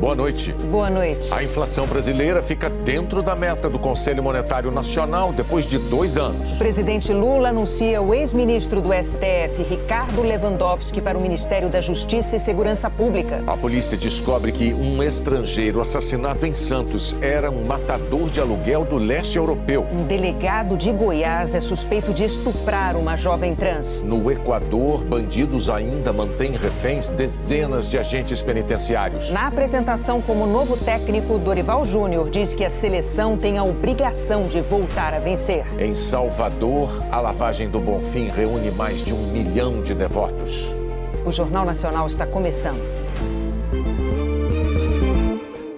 Boa noite. Boa noite. A inflação brasileira fica dentro da meta do Conselho Monetário Nacional depois de dois anos. O presidente Lula anuncia o ex-ministro do STF, Ricardo Lewandowski, para o Ministério da Justiça e Segurança Pública. A polícia descobre que um estrangeiro assassinado em Santos era um matador de aluguel do leste europeu. Um delegado de Goiás é suspeito de estuprar uma jovem trans. No Equador, bandidos ainda mantêm reféns dezenas de agentes penitenciários. Na apresentação como novo técnico, Dorival Júnior diz que a seleção tem a obrigação de voltar a vencer. Em Salvador, a lavagem do Bonfim reúne mais de um milhão de devotos. O Jornal Nacional está começando.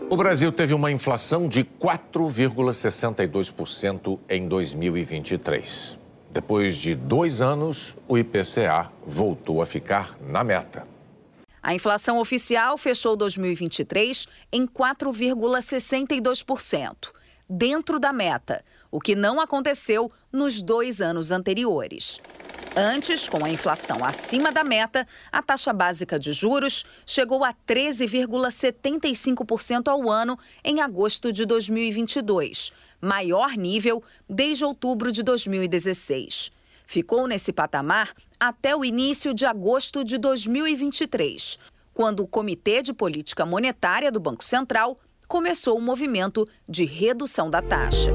O Brasil teve uma inflação de 4,62% em 2023. Depois de dois anos, o IPCA voltou a ficar na meta. A inflação oficial fechou 2023 em 4,62%, dentro da meta, o que não aconteceu nos dois anos anteriores. Antes, com a inflação acima da meta, a taxa básica de juros chegou a 13,75% ao ano em agosto de 2022, maior nível desde outubro de 2016. Ficou nesse patamar até o início de agosto de 2023, quando o Comitê de Política Monetária do Banco Central começou o movimento de redução da taxa.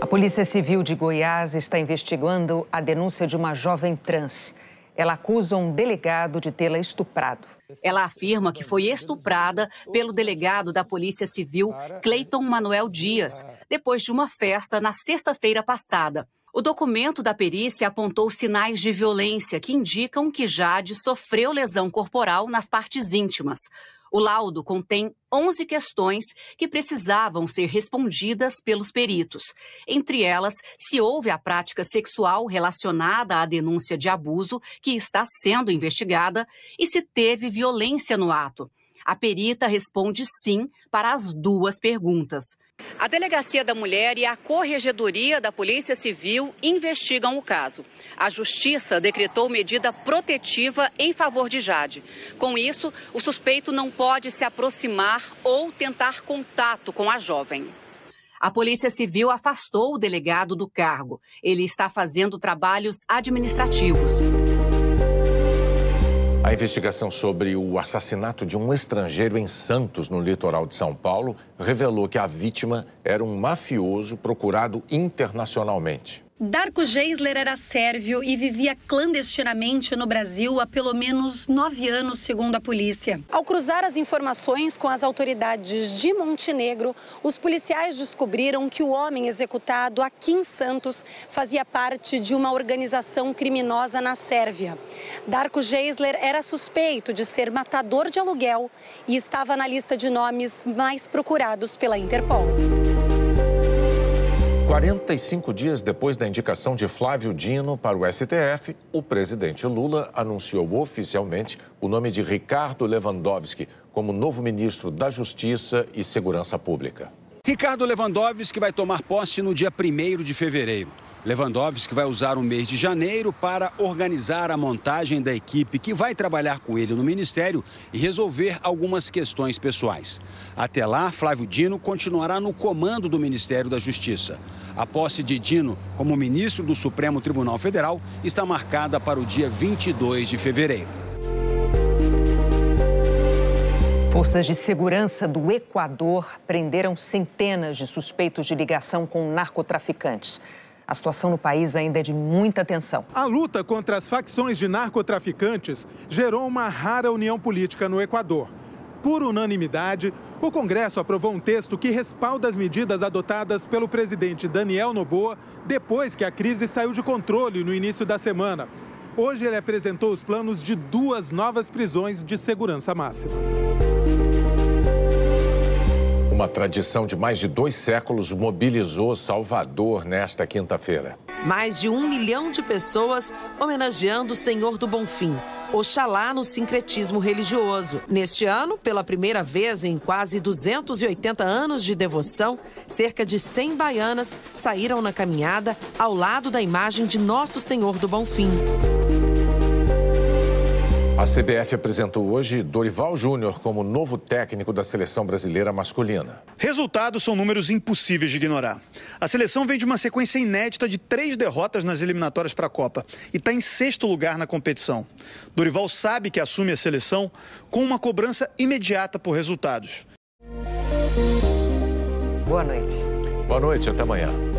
A Polícia Civil de Goiás está investigando a denúncia de uma jovem trans. Ela acusa um delegado de tê-la estuprado. Ela afirma que foi estuprada pelo delegado da Polícia Civil, Cleiton Manuel Dias, depois de uma festa na sexta-feira passada. O documento da perícia apontou sinais de violência que indicam que Jade sofreu lesão corporal nas partes íntimas. O laudo contém 11 questões que precisavam ser respondidas pelos peritos. Entre elas, se houve a prática sexual relacionada à denúncia de abuso, que está sendo investigada, e se teve violência no ato. A perita responde sim para as duas perguntas. A Delegacia da Mulher e a Corregedoria da Polícia Civil investigam o caso. A Justiça decretou medida protetiva em favor de Jade. Com isso, o suspeito não pode se aproximar ou tentar contato com a jovem. A Polícia Civil afastou o delegado do cargo. Ele está fazendo trabalhos administrativos. A investigação sobre o assassinato de um estrangeiro em Santos, no litoral de São Paulo, revelou que a vítima era um mafioso procurado internacionalmente. Darko Geisler era sérvio e vivia clandestinamente no Brasil há pelo menos nove anos, segundo a polícia. Ao cruzar as informações com as autoridades de Montenegro, os policiais descobriram que o homem executado aqui em Santos fazia parte de uma organização criminosa na Sérvia. Darko Geisler era suspeito de ser matador de aluguel e estava na lista de nomes mais procurados pela Interpol. 45 dias depois da indicação de Flávio Dino para o STF, o presidente Lula anunciou oficialmente o nome de Ricardo Lewandowski como novo ministro da Justiça e Segurança Pública. Ricardo Lewandowski vai tomar posse no dia 1 de fevereiro. Lewandowski vai usar o mês de janeiro para organizar a montagem da equipe que vai trabalhar com ele no ministério e resolver algumas questões pessoais. Até lá, Flávio Dino continuará no comando do Ministério da Justiça. A posse de Dino como ministro do Supremo Tribunal Federal está marcada para o dia 22 de fevereiro. Forças de segurança do Equador prenderam centenas de suspeitos de ligação com narcotraficantes. A situação no país ainda é de muita tensão. A luta contra as facções de narcotraficantes gerou uma rara união política no Equador. Por unanimidade, o Congresso aprovou um texto que respalda as medidas adotadas pelo presidente Daniel Noboa depois que a crise saiu de controle no início da semana. Hoje ele apresentou os planos de duas novas prisões de segurança máxima. Uma tradição de mais de dois séculos mobilizou Salvador nesta quinta-feira. Mais de um milhão de pessoas homenageando o Senhor do Bonfim, Oxalá no sincretismo religioso. Neste ano, pela primeira vez em quase 280 anos de devoção, cerca de 100 baianas saíram na caminhada ao lado da imagem de Nosso Senhor do Bonfim. A CBF apresentou hoje Dorival Júnior como novo técnico da seleção brasileira masculina. Resultados são números impossíveis de ignorar. A seleção vem de uma sequência inédita de três derrotas nas eliminatórias para a Copa e está em sexto lugar na competição. Dorival sabe que assume a seleção com uma cobrança imediata por resultados. Boa noite. Boa noite, até amanhã.